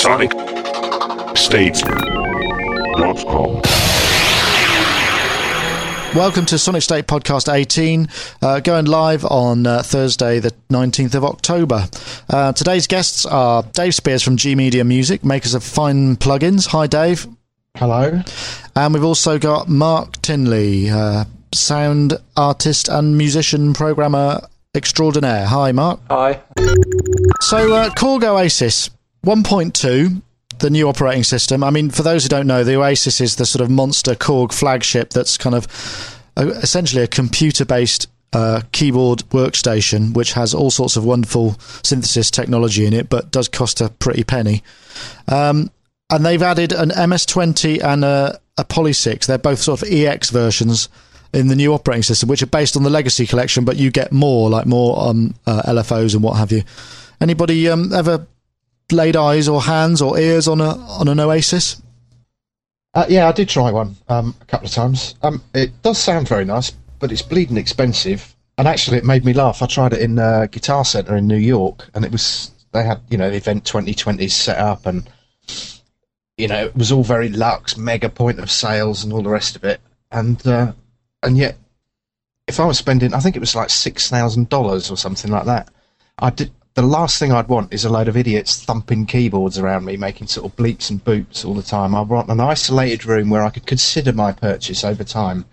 SonicState.com. Welcome to Sonic State Podcast 18, uh, going live on uh, Thursday, the 19th of October. Uh, today's guests are Dave Spiers from G Media Music, makers of fine plugins. Hi, Dave. Hello. And we've also got Mark Tinley, uh, sound artist and musician programmer extraordinaire. Hi, Mark. Hi. So, uh, Korg Oasis 1.2 the new operating system. I mean, for those who don't know, the Oasis is the sort of monster Korg flagship that's kind of a, essentially a computer based uh, keyboard workstation which has all sorts of wonderful synthesis technology in it, but does cost a pretty penny. Um, and they've added an MS20 and a, a Poly 6. They're both sort of EX versions in the new operating system, which are based on the legacy collection, but you get more, like more um, uh, LFOs and what have you. Anybody um, ever laid eyes or hands or ears on a on an Oasis? Uh, yeah, I did try one um, a couple of times. Um, it does sound very nice, but it's bleeding expensive. And actually, it made me laugh. I tried it in uh, Guitar Center in New York, and it was they had you know the event 2020 set up, and you know it was all very luxe, mega point of sales, and all the rest of it. And uh, and yet, if I was spending, I think it was like six thousand dollars or something like that. I did the last thing I'd want is a load of idiots thumping keyboards around me, making sort of bleeps and boops all the time. I want an isolated room where I could consider my purchase over time,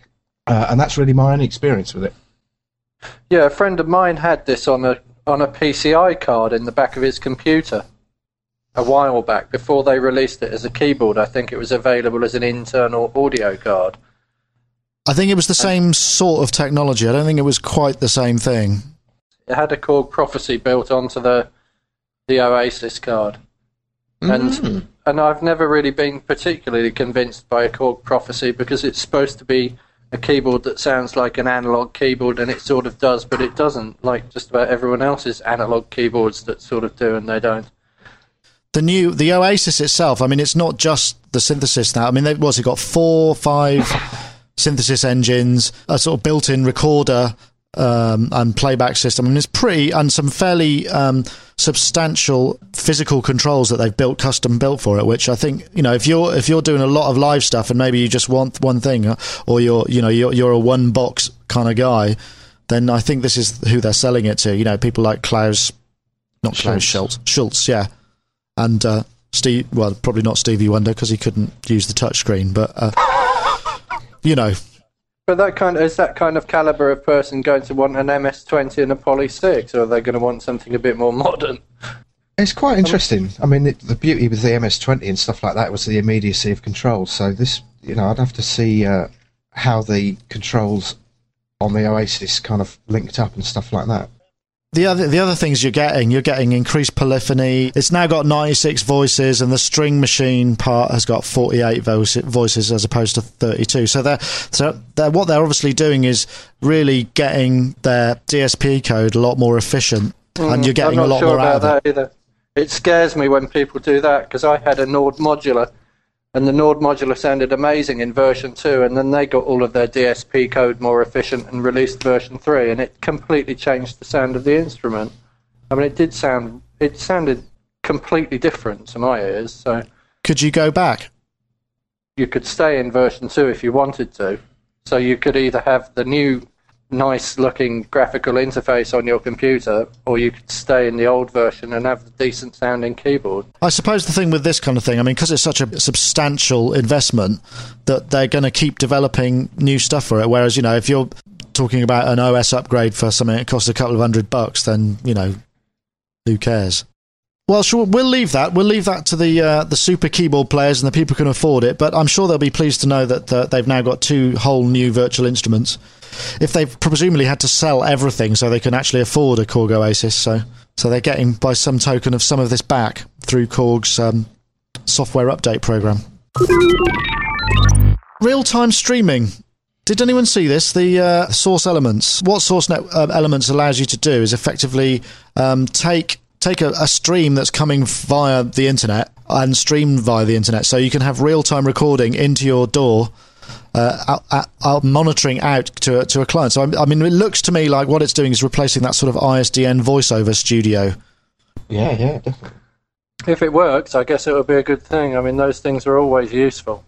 uh, and that's really my only experience with it. Yeah, a friend of mine had this on a on a PCI card in the back of his computer a while back before they released it as a keyboard. I think it was available as an internal audio card. I think it was the same sort of technology. I don't think it was quite the same thing. It had a Korg prophecy built onto the the Oasis card, and Mm. and I've never really been particularly convinced by a Korg prophecy because it's supposed to be a keyboard that sounds like an analog keyboard, and it sort of does, but it doesn't. Like just about everyone else's analog keyboards that sort of do and they don't. The new the Oasis itself. I mean, it's not just the synthesis now. I mean, they've what's it got? Four, five synthesis engines, a sort of built-in recorder um, and playback system. I mean, it's pretty and some fairly um, substantial physical controls that they've built custom built for it. Which I think you know if you're if you're doing a lot of live stuff and maybe you just want one thing uh, or you're you know you're you're a one box kind of guy, then I think this is who they're selling it to. You know, people like Klaus, not Klaus Schulze, Schulze, yeah, and uh, Steve. Well, probably not Stevie Wonder because he couldn't use the touchscreen, but uh, you know, But that kind of, is that kind of caliber of person going to want an MS20 and a Poly 6, or are they going to want something a bit more modern? It's quite interesting. I mean, the beauty with the MS20 and stuff like that was the immediacy of control. So this, you know, I'd have to see uh, how the controls on the Oasis kind of linked up and stuff like that. The other the other things you're getting, you're getting increased polyphony. It's now got 96 voices, and the string machine part has got 48 voice, voices as opposed to 32. So they're so they're, what they're obviously doing is really getting their DSP code a lot more efficient, and you're getting Mm, a lot sure more out of it. that either. It scares me when people do that because I had a Nord modular, and the Nord modular sounded amazing in version two, and then they got all of their DSP code more efficient and released version three, and it completely changed the sound of the instrument. I mean, it did sound, it sounded completely different to my ears. So Could you go back? you could stay in version two if you wanted to. So you could either have the new nice looking graphical interface on your computer, or you could stay in the old version and have the decent sounding keyboard. I suppose the thing with this kind of thing, I mean, because it's such a substantial investment, that they're going to keep developing new stuff for it. Whereas, you know, if you're talking about an OS upgrade for something that costs a couple of hundred bucks, then you know, who cares? Well, sure, we'll leave that. We'll leave that to the uh, the super keyboard players and the people who can afford it. But I'm sure they'll be pleased to know that uh, they've now got two whole new virtual instruments. If they've presumably had to sell everything so they can actually afford a Korg Oasis, so so they're getting by some token of some of this back through Korg's um, software update program. Real time streaming. Did anyone see this? The uh, source elements. What source net, uh, elements allows you to do is effectively um, take take a, a stream that's coming via the internet and stream via the internet, so you can have real time recording into your DAW. Uh, out, out, out monitoring out to a, to a client. So I, I mean, it looks to me like what it's doing is replacing that sort of ISDN voiceover studio. Yeah, yeah, definitely. If it works, I guess it would be a good thing. I mean, those things are always useful.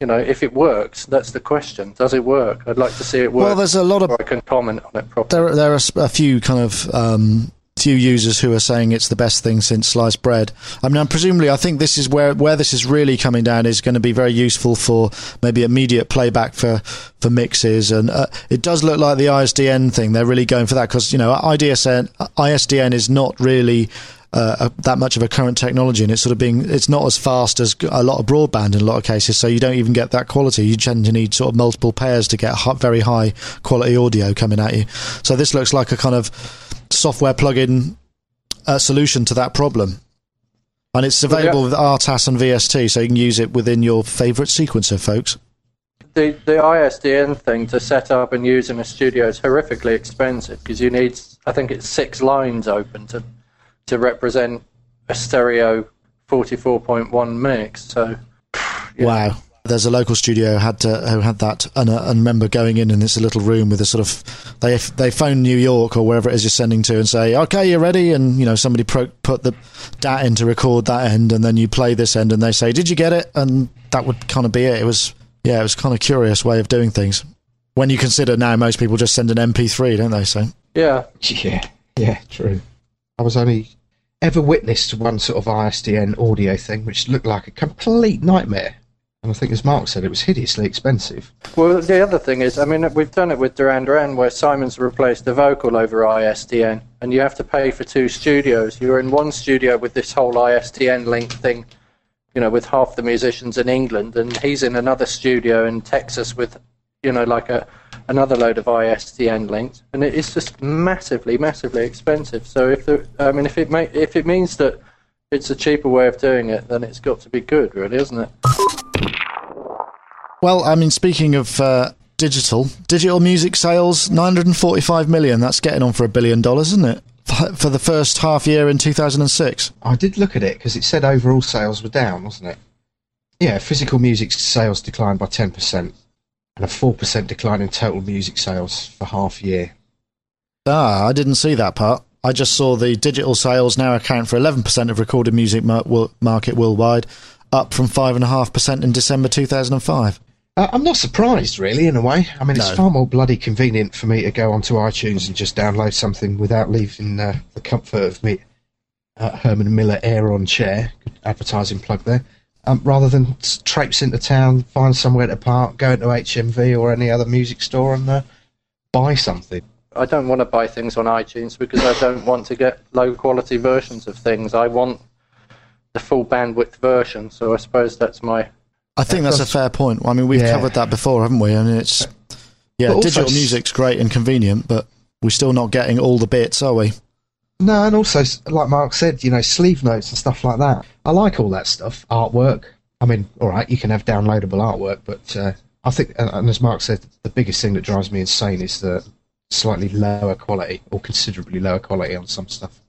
You know, if it works, that's the question. Does it work? I'd like to see it work. Well, there's a lot of I can comment on it properly. there. There are a few kind of um, few users who are saying it's the best thing since sliced bread. I mean, presumably, I think this is where where this is really coming down is going to be very useful for maybe immediate playback for for mixes, and uh, it does look like the ISDN thing. They're really going for that because you know IDSN ISDN is not really uh, that much of a current technology, and it's sort of being it's not as fast as a lot of broadband in a lot of cases. So you don't even get that quality. You tend to need sort of multiple pairs to get very high quality audio coming at you. So this looks like a kind of software plugin uh, solution to that problem. And it's available with RTAS and VST, so you can use it within your favorite sequencer, folks. The the ISDN thing to set up and use in a studio is horrifically expensive because you need, I think it's six lines open to to represent a stereo 44.1 mix. So, wow. There's a local studio had to, who had that, and, uh, and remember going in and it's a little room with a sort of they they phone New York or wherever it is you're sending to and say, okay, you're ready, and you know somebody pro- put the DAT in to record that end, and then you play this end, and they say, did you get it? And that would kind of be it. It was yeah, it was kind of curious way of doing things. When you consider now most people just send an MP3, don't they? So yeah, yeah, yeah, true. I was only ever witnessed one sort of ISDN audio thing which looked like a complete nightmare. And I think, as Mark said, it was hideously expensive. Well, the other thing is, I mean, we've done it with Duran Duran, where Simon's replaced the vocal over ISDN, and you have to pay for two studios. You're in one studio with this whole ISDN link thing, you know, with half the musicians in England, and he's in another studio in Texas with, you know, like a another load of ISDN links, and it is just massively, massively expensive. So if the, I mean, if it may, if it means that it's a cheaper way of doing it, then it's got to be good, really, isn't it? Well, I mean, speaking of uh, digital, digital music sales, 945 million. That's getting on for a billion dollars, isn't it? For the first half year in 2006. I did look at it because it said overall sales were down, wasn't it? Yeah, physical music sales declined by 10% and a 4% decline in total music sales for half year. Ah, I didn't see that part. I just saw the digital sales now account for 11% of recorded music mar- market worldwide, up from 5.5% in December 2005. Uh, I'm not surprised, really, in a way. I mean, it's far more bloody convenient for me to go onto iTunes and just download something without leaving uh, the comfort of me uh, Herman Miller Aeron chair. Good advertising plug there um, rather than traipse into town, find somewhere to park, go into HMV or any other music store and uh, buy something. I don't want to buy things on iTunes because I don't want to get low quality versions of things. I want the full bandwidth version. So I suppose that's my. I think that's a fair point. I mean, we've yeah. covered that before, haven't we? I mean, it's yeah, digital music's great and convenient, but we're still not getting all the bits, are we? No, and also, like Mark said, you know, sleeve notes and stuff like that. I like all that stuff. Artwork. I mean, all right, you can have downloadable artwork, but uh, I think, and as Mark said, the biggest thing that drives me insane is the slightly lower quality or considerably lower quality on some stuff.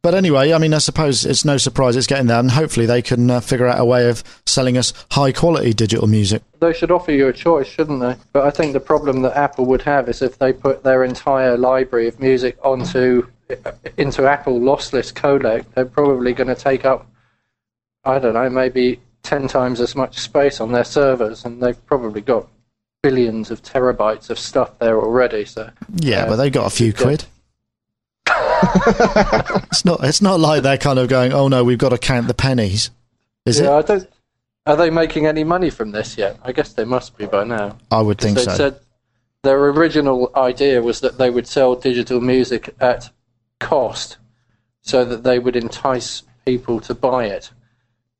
But anyway, I mean, I suppose it's no surprise it's getting there, and hopefully they can uh, figure out a way of selling us high quality digital music. They should offer you a choice, shouldn't they? But I think the problem that Apple would have is if they put their entire library of music onto into Apple lossless codec, they're probably going to take up, I don't know, maybe 10 times as much space on their servers, and they've probably got billions of terabytes of stuff there already. So yeah, uh, but they got a few quid. it's not. It's not like they're kind of going. Oh no, we've got to count the pennies. Is yeah, it? I don't. Are they making any money from this yet? I guess they must be by now. I would think so. Said their original idea was that they would sell digital music at cost so that they would entice people to buy it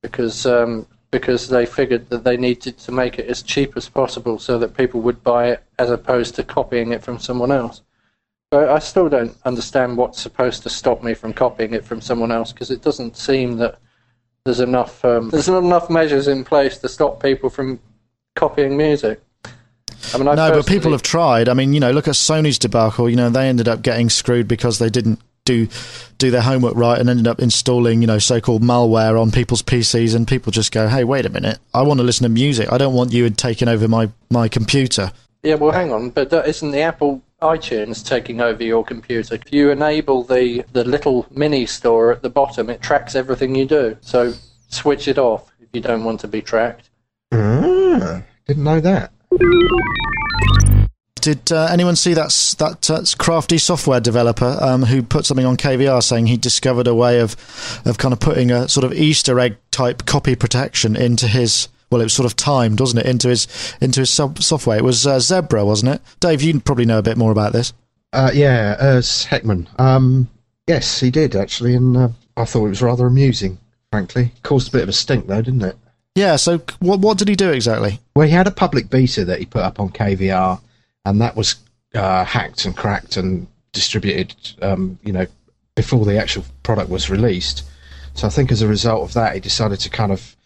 because um, because they figured that they needed to make it as cheap as possible so that people would buy it as opposed to copying it from someone else. But I still don't understand what's supposed to stop me from copying it from someone else because it doesn't seem that there's enough um, there's not enough measures in place to stop people from copying music. I mean, I no, but people have tried. I mean, you know, look at Sony's debacle. You know, they ended up getting screwed because they didn't do do their homework right and ended up installing you know so-called malware on people's PCs and people just go hey wait a minute I want to listen to music I don't want you taking over my my computer yeah well hang on but isn't the Apple iTunes taking over your computer. If you enable the, the little mini store at the bottom, it tracks everything you do. So switch it off if you don't want to be tracked. Ah, didn't know that. Did uh, anyone see that that uh, crafty software developer um, who put something on KVR saying he discovered a way of of kind of putting a sort of Easter egg type copy protection into his well, it was sort of timed, wasn't it, into his into his sub- software? It was uh, Zebra, wasn't it? Dave, you probably know a bit more about this. Uh, yeah, Urs Heckmann. Um, yes, he did actually, and uh, I thought it was rather amusing. Frankly, caused a bit of a stink though, didn't it? Yeah. So what what did he do exactly? Well, he had a public beta that he put up on KVR, and that was uh, hacked and cracked and distributed, um, you know, before the actual product was released. So I think as a result of that, he decided to kind of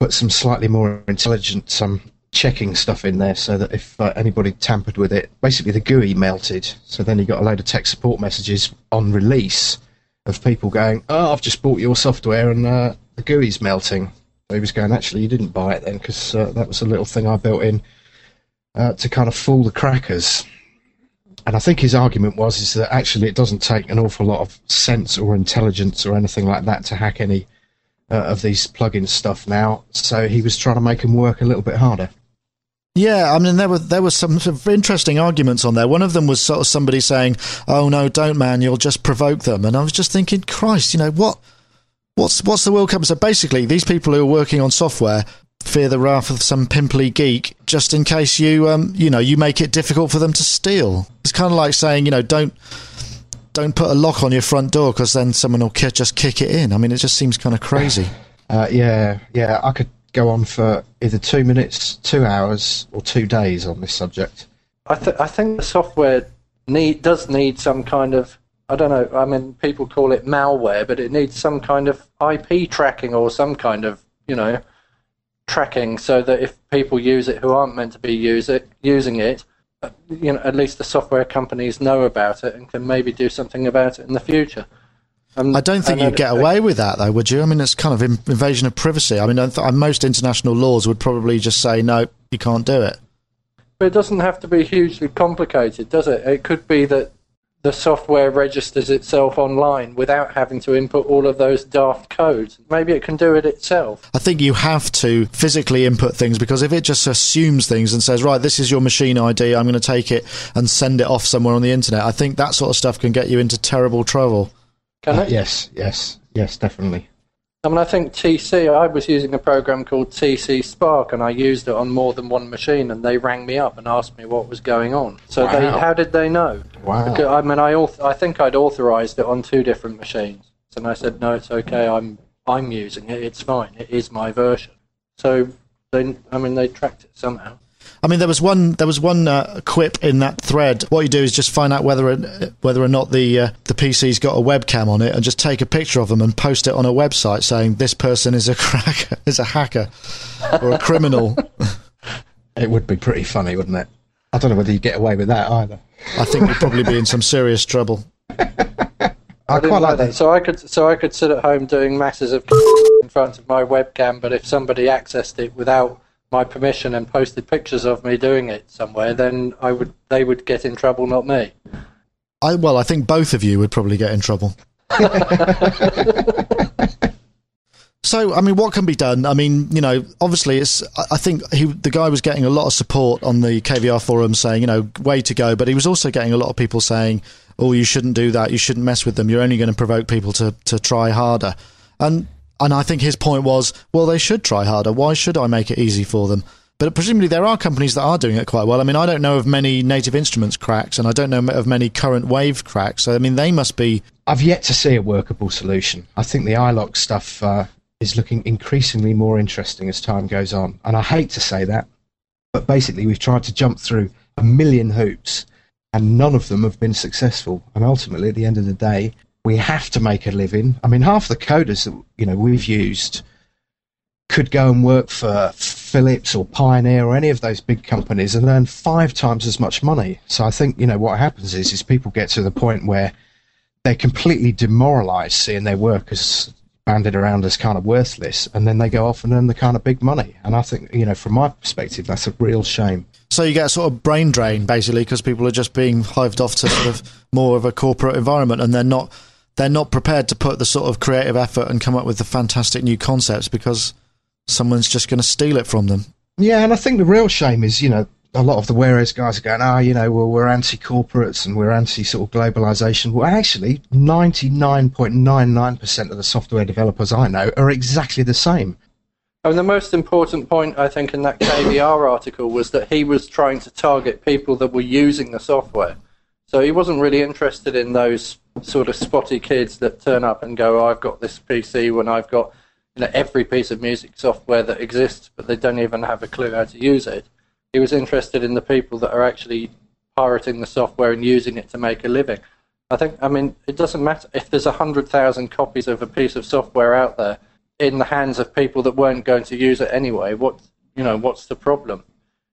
put some slightly more intelligent some checking stuff in there, so that if uh, anybody tampered with it, basically the GUI melted. So then he got a load of tech support messages on release of people going, "Oh, I've just bought your software and uh, the GUI's melting." So he was going, "Actually, you didn't buy it then, because uh, that was a little thing I built in uh, to kind of fool the crackers." And I think his argument was is that actually it doesn't take an awful lot of sense or intelligence or anything like that to hack any uh, of these plugin stuff now. So he was trying to make them work a little bit harder. Yeah, I mean there were there were some sort of interesting arguments on there. One of them was sort of somebody saying, "Oh no, don't man, you'll just provoke them." And I was just thinking, Christ, you know what? What's what's the World Cup? So basically, these people who are working on software fear the wrath of some pimply geek, just in case you um you know you make it difficult for them to steal. It's kind of like saying, you know, don't don't put a lock on your front door because then someone will ki- just kick it in. I mean, it just seems kind of crazy. Uh, yeah, yeah, I could go on for either two minutes, two hours, or two days on this subject. I, th- I think the software need does need some kind of I don't know. I mean, people call it malware, but it needs some kind of IP tracking or some kind of you know tracking, so that if people use it who aren't meant to be use it, using it, uh, you know, at least the software companies know about it and can maybe do something about it in the future. Um, I don't think you'd get away with that, though, would you? I mean, it's kind of invasion of privacy. I mean, most international laws would probably just say, no, you can't do it. But it doesn't have to be hugely complicated, does it? It could be that the software registers itself online without having to input all of those daft codes. Maybe it can do it itself. I think you have to physically input things because if it just assumes things and says, right, this is your machine ID, I'm going to take it and send it off somewhere on the internet, I think that sort of stuff can get you into terrible trouble. Can Uh, it? yes, yes, yes, definitely. I mean, I think TC, I was using a program called TC Spark and I used it on more than one machine and they rang me up and asked me what was going on. So they, how did they know? Wow. Because, I mean, I, auth- I think I'd authorized it on two different machines. And I said, no, it's okay. I'm, I'm using it. It's fine. It is my version. So they, I mean, they tracked it somehow. I mean, there was one there was one uh, quip in that thread. What you do is just find out whether whether or not the uh, the PC's got a webcam on it, and just take a picture of them and post it on a website saying this person is a cracker, is a hacker, or a criminal. It would be pretty funny, wouldn't it? I don't know whether you get away with that either. I think we'd probably be in some serious trouble. I, didn't quite like that. that. So I could, so I could sit at home doing masses of in front of my webcam. But if somebody accessed it without my permission and posted pictures of me doing it somewhere, then I would, they would get in trouble, not me. I well, I think both of you would probably get in trouble. so, I mean, what can be done? I mean, you know, obviously, it's. I think he, the guy was getting a lot of support on the KVR forum, saying, you know, way to go. But he was also getting a lot of people saying, "Oh, you shouldn't do that. You shouldn't mess with them. You're only going to provoke people to to try harder." And and I think his point was, well, they should try harder. Why should I make it easy for them? But presumably there are companies that are doing it quite well. I mean, I don't know of many native instruments cracks, and I don't know of many current wave cracks. So I mean, they must be. I've yet to see a workable solution. I think the iLok stuff uh, is looking increasingly more interesting as time goes on. And I hate to say that, but basically we've tried to jump through a million hoops and none of them have been successful. And ultimately, at the end of the day, we have to make a living. I mean, half the coders that you know we've used could go and work for Philips or Pioneer or any of those big companies and earn five times as much money. So I think you know what happens is is people get to the point where they're completely demoralised seeing their work as banded around as kind of worthless, and then they go off and earn the kind of big money. And I think you know from my perspective that's a real shame. So you get sort of brain drain basically because people are just being hived off to sort of more of a corporate environment, and they're not they're not prepared to put the sort of creative effort and come up with the fantastic new concepts because someone's just going to steal it from them. Yeah, and I think the real shame is, you know, a lot of the warez guys are going, ah, you know, well, we're anti-corporates and we're anti sort of globalization. Well, actually, 99.99% of the software developers I know are exactly the same. And the most important point, I think, in that KVR article was that he was trying to target people that were using the software. So he wasn't really interested in those sort of spotty kids that turn up and go, oh, I've got this PC when I've got you know, every piece of music software that exists, but they don't even have a clue how to use it. He was interested in the people that are actually pirating the software and using it to make a living. I think, I mean, it doesn't matter if there's 100,000 copies of a piece of software out there in the hands of people that weren't going to use it anyway. What, you know, what's the problem?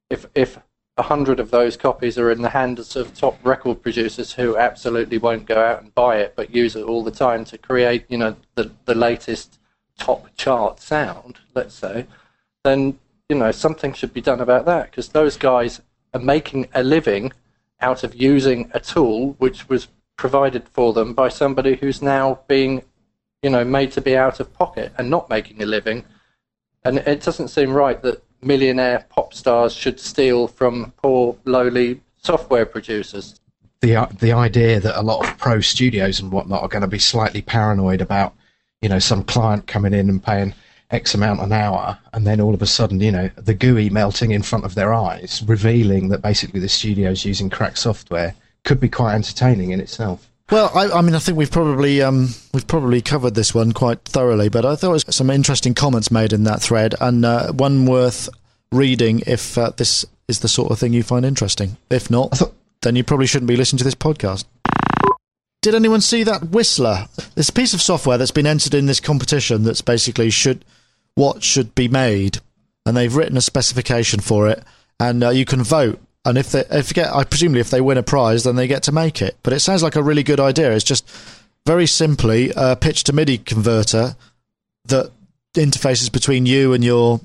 If, if a hundred of those copies are in the hands of top record producers who absolutely won't go out and buy it, but use it all the time to create, you know, the the latest top chart sound. Let's say, then you know something should be done about that because those guys are making a living out of using a tool which was provided for them by somebody who's now being, you know, made to be out of pocket and not making a living. And it doesn't seem right that millionaire pop stars should steal from poor, lowly software producers. The, uh, the idea that a lot of pro studios and whatnot are going to be slightly paranoid about, you know, some client coming in and paying X amount an hour, and then all of a sudden, you know, the GUI melting in front of their eyes, revealing that basically the studio's using crack software, could be quite entertaining in itself. Well, I, I, mean, I think we've probably um, we've probably covered this one quite thoroughly, but I thought some interesting comments made in that thread, and uh, one worth reading if uh, this is the sort of thing you find interesting. If not, thought- then you probably shouldn't be listening to this podcast. Did anyone see that Whistler? This piece of software that's been entered in this competition that's basically should what should be made, and they've written a specification for it, and uh, you can vote and if they if get, I presumably if they win a prize, then they get to make it. But it sounds like a really good idea. It's just very simply a pitch to MIDI converter that interfaces between you and your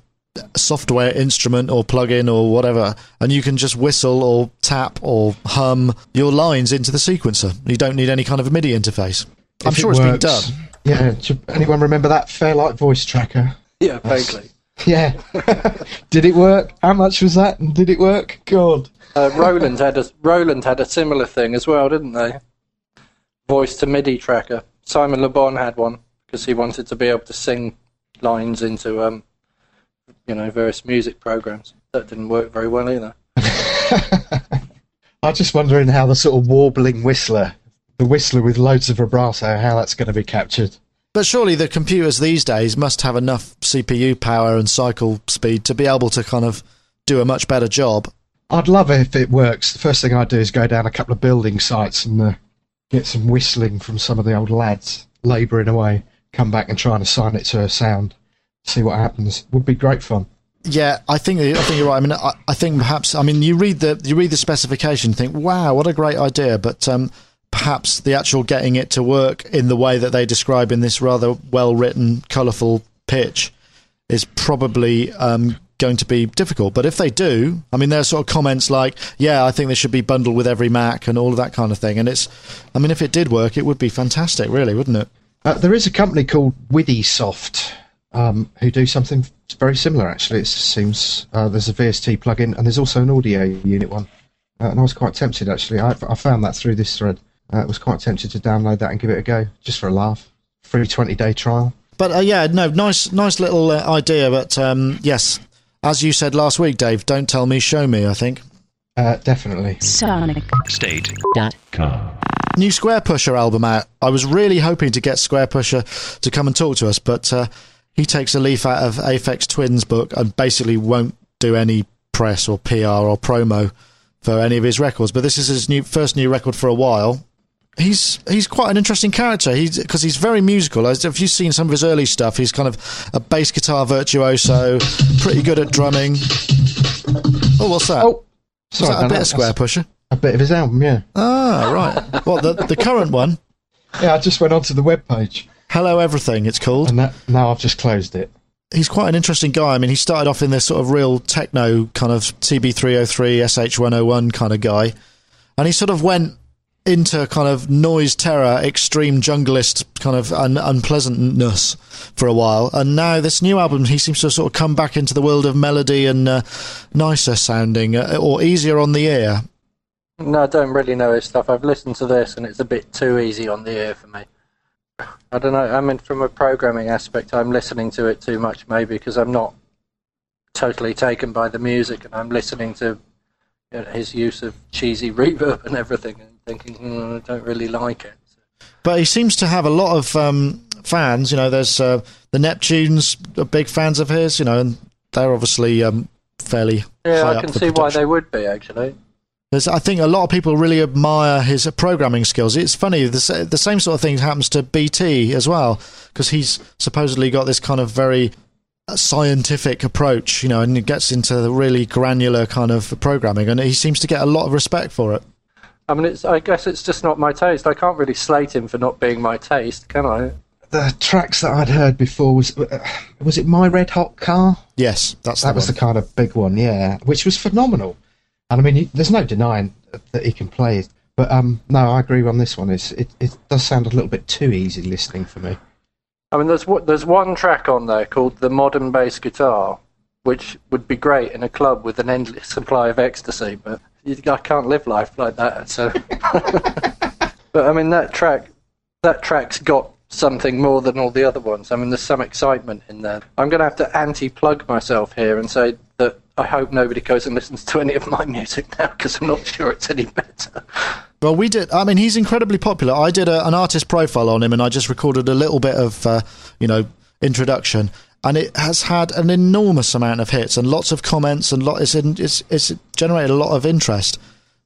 software instrument or plugin or whatever, and you can just whistle or tap or hum your lines into the sequencer. You don't need any kind of a MIDI interface. If I'm sure it it's been done. Yeah. Anyone remember that Fairlight voice tracker? Yeah, vaguely. Yeah. did it work? How much was that? And did it work? God. Uh, Roland had a Roland had a similar thing as well, didn't they? Voice to MIDI tracker. Simon Le Bon had one because he wanted to be able to sing lines into um, you know, various music programs. That didn't work very well either. I'm just wondering how the sort of warbling whistler, the whistler with loads of vibrato, how that's going to be captured. But surely the computers these days must have enough CPU power and cycle speed to be able to kind of do a much better job. I'd love it if it works. The first thing I'd do is go down a couple of building sites and uh, get some whistling from some of the old lads labouring away, come back and try and assign it to a sound, see what happens. Would be great fun. Yeah, I think I think you're right. I mean, I, I think perhaps I mean you read the you read the specification, think, wow, what a great idea, but um, perhaps the actual getting it to work in the way that they describe in this rather well written, colourful pitch is probably um, going to be difficult. But if they do, I mean, there are sort of comments like, yeah, I think they should be bundled with every Mac and all of that kind of thing. And it's, I mean, if it did work, it would be fantastic, really, wouldn't it? Uh, there is a company called Widisoft um, who do something very similar, actually. It seems uh, there's a VST plugin and there's also an audio unit one. Uh, and I was quite tempted, actually. I, I found that through this thread. I uh, was quite tempted to download that and give it a go, just for a laugh. Free 20 day trial. But uh, yeah, no, nice, nice little uh, idea. But um, yes, as you said last week, Dave, don't tell me, show me. I think. Uh, definitely. SonicState.com. New Squarepusher album out. I was really hoping to get Squarepusher to come and talk to us, but uh, he takes a leaf out of Aphex Twin's book and basically won't do any press or PR or promo for any of his records. But this is his new first new record for a while, he's he's quite an interesting character. He's because he's very musical. If you've seen some of his early stuff, he's kind of a bass guitar virtuoso, pretty good at drumming. Oh, what's that? Oh, sorry, that a bit of Squarepusher? A bit of his album, yeah. Ah, right. well, the the current one. Yeah, I just went onto the web page. Hello, everything. It's called. And that, now I've just closed it. he's quite an interesting guy. I mean, he started off in this sort of real techno kind of TB303, SH101 kind of guy, and he sort of went into kind of noise terror, extreme junglist kind of un- unpleasantness for a while, and now this new album, he seems to have sort of come back into the world of melody and uh, nicer sounding uh, or easier on the ear. No, I don't really know his stuff. I've listened to this, and it's a bit too easy on the ear for me. I don't know. I mean, from a programming aspect, I'm listening to it too much, maybe because I'm not totally taken by the music, and I'm listening to you know, his use of cheesy reverb and everything, thinking, mm, I don't really like it. But he seems to have a lot of um, fans. You know, there's uh, the Neptunes are big fans of his. You know, and they're obviously um, fairly. Yeah, I can see why they would be actually. There's, I think a lot of people really admire his programming skills. It's funny, the, the same sort of thing happens to BT as well, because he's supposedly got this kind of very uh, scientific approach, you know, and he gets into the really granular kind of programming, and he seems to get a lot of respect for it. I mean, it's. I guess it's just not my taste. I can't really slate him for not being my taste, can I? The tracks that I'd heard before was uh, was it My Red Hot Car? Yes, that's That the was one. the kind of big one, yeah, which was phenomenal. And I mean, he, there's no denying that he can play it. But um, no, I agree on this one. It's, it it does sound a little bit too easy listening for me. I mean, there's what there's one track on there called the modern bass guitar, which would be great in a club with an endless supply of ecstasy. But you, I can't live life like that. So, but I mean, that track, that track's got something more than all the other ones. I mean, there's some excitement in there. I'm going to have to anti-plug myself here and say that I hope nobody goes and listens to any of my music now because I'm not sure it's any better. Well, we did. I mean, he's incredibly popular. I did a, an artist profile on him, and I just recorded a little bit of, uh, you know, introduction, and it has had an enormous amount of hits and lots of comments, and lot, it's, in, it's it's generated a lot of interest.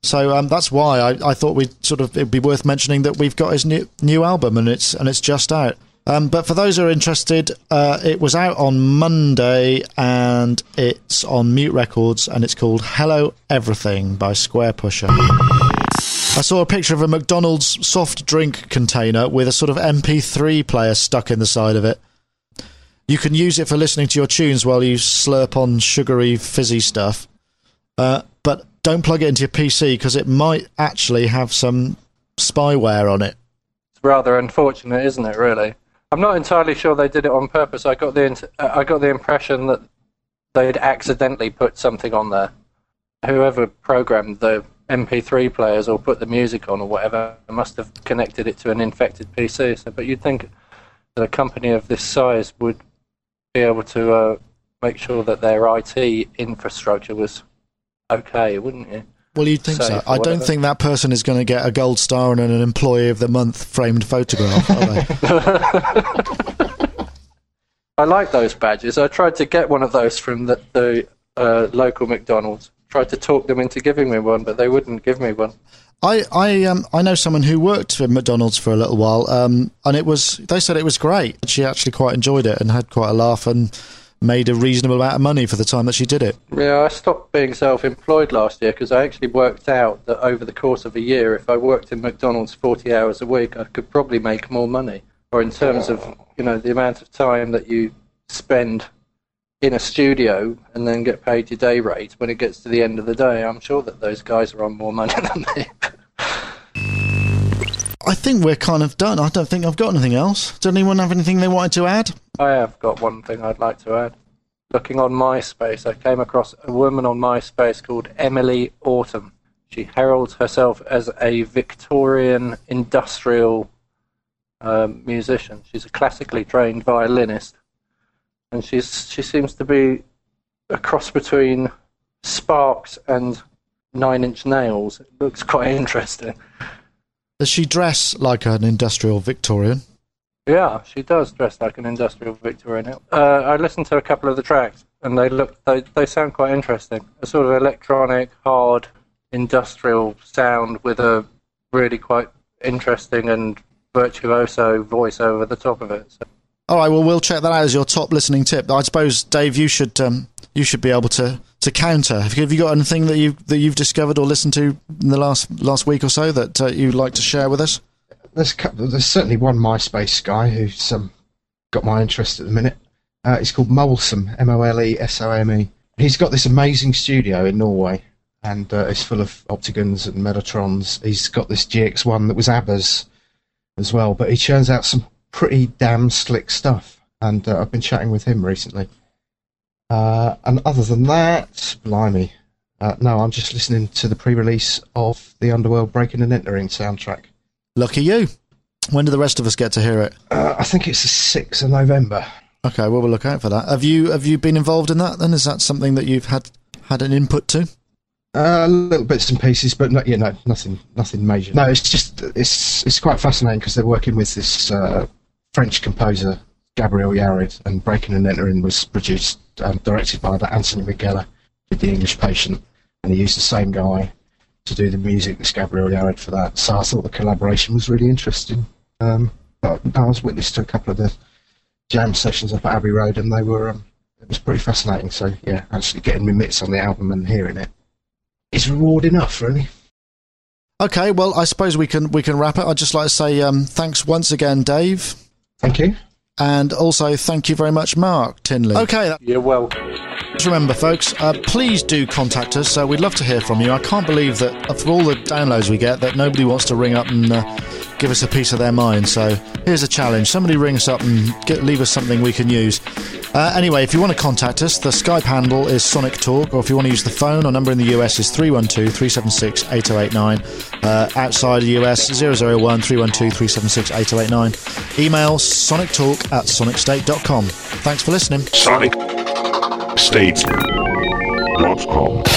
So um, that's why I, I thought we'd sort of it'd be worth mentioning that we've got his new new album, and it's and it's just out. Um, but for those who are interested, uh, it was out on Monday and it's on Mute Records and it's called Hello Everything by Square Pusher. I saw a picture of a McDonald's soft drink container with a sort of MP3 player stuck in the side of it. You can use it for listening to your tunes while you slurp on sugary, fizzy stuff. Uh, but don't plug it into your PC because it might actually have some spyware on it. It's rather unfortunate, isn't it? Really, I'm not entirely sure they did it on purpose. I got the I got the impression that they'd accidentally put something on there. Whoever programmed the MP3 players or put the music on or whatever must have connected it to an infected PC. So, but you'd think that a company of this size would be able to uh, make sure that their IT infrastructure was okay, wouldn't you? Well, you'd think so. or I don't think that person is going to get a gold star and an Employee of the Month framed photograph, are they? I like those badges. I tried to get one of those from the, the uh, local McDonald's. Tried to talk them into giving me one, but they wouldn't give me one. I I um I know someone who worked for McDonald's for a little while, um, and it was they said it was great. She actually quite enjoyed it and had quite a laugh and made a reasonable amount of money for the time that she did it. Yeah, I stopped being self-employed last year because I actually worked out that over the course of a year, if I worked in McDonald's 40 hours a week, I could probably make more money. Or in terms of you know the amount of time that you spend in a studio and then get paid your day rate when it gets to the end of the day, I'm sure that those guys are on more money than me. I think we're kind of done. I don't think I've got anything else. Does anyone have anything they wanted to add? I have got one thing I'd like to add. Looking on MySpace, I came across a woman on MySpace called Emilie Autumn. She heralds herself as a Victorian industrial um, musician. She's a classically trained violinist, and she's she seems to be a cross between Sparks and Nine Inch Nails. It looks quite interesting. Does she dress like an industrial Victorian? Yeah, she does dress like an industrial Victorian. Uh, I listened to a couple of the tracks, and they look they they sound quite interesting. A sort of electronic, hard, industrial sound with a really quite interesting and virtuoso voice over the top of it. So, All right, well, we'll check that out as your top listening tip. I suppose, Dave, you should um, you should be able to, to counter. Have you, have you got anything that you that you've discovered or listened to in the last last week or so that uh, you'd like to share with us? There's couple, there's certainly one MySpace guy who's um, got my interest at the minute. Uh, it's called Molesome, M O L E S O M E. He's got this amazing studio in Norway, and uh, it's full of Optigans and Metatrons. He's got this GX1 that was ABBA's as well, but he churns out some pretty damn slick stuff. And uh, I've been chatting with him recently. Uh, and other than that, blimey, uh, no, I'm just listening to the pre-release of the Underworld Breaking and Entering soundtrack. Lucky you. When do the rest of us get to hear it? Uh, I think it's the sixth of November. Okay, well we'll look out for that. Have you have you been involved in that? Then is that something that you've had had an input to? Uh, little bits and pieces, but not, you know, nothing, nothing major. No, it's just it's it's quite fascinating because they're working with this uh, French composer Gabriel Yared, and Breaking and Entering was produced, um, directed by Anthony Minghella, did the English Patient, and he used the same guy to do the music as Gabriel Yared for that. So I thought the collaboration was really interesting. Um, but I was witness to a couple of the jam sessions up at Abbey Road, and they were um, it was pretty fascinating. So yeah, actually getting my mitts on the album and hearing it is reward enough, really. Okay, well I suppose we can we can wrap it. I'd just like to say um, thanks once again, Dave. Thank you. And also, thank you very much, Mark Tinley. Okay. You're welcome. Just remember, folks, uh, please do contact us. Uh, we'd love to hear from you. I can't believe that for all the downloads we get, that nobody wants to ring up and uh, give us a piece of their mind. So here's a challenge: somebody ring us up and get, leave us something we can use. Uh, anyway, if you want to contact us, the Skype handle is Sonic Talk, or if you want to use the phone, our number in the US is 312 376 8089. Uh, outside the US, 001 312 376 8089. Email sonictalk at sonicstate.com. Thanks for listening. SonicState.com.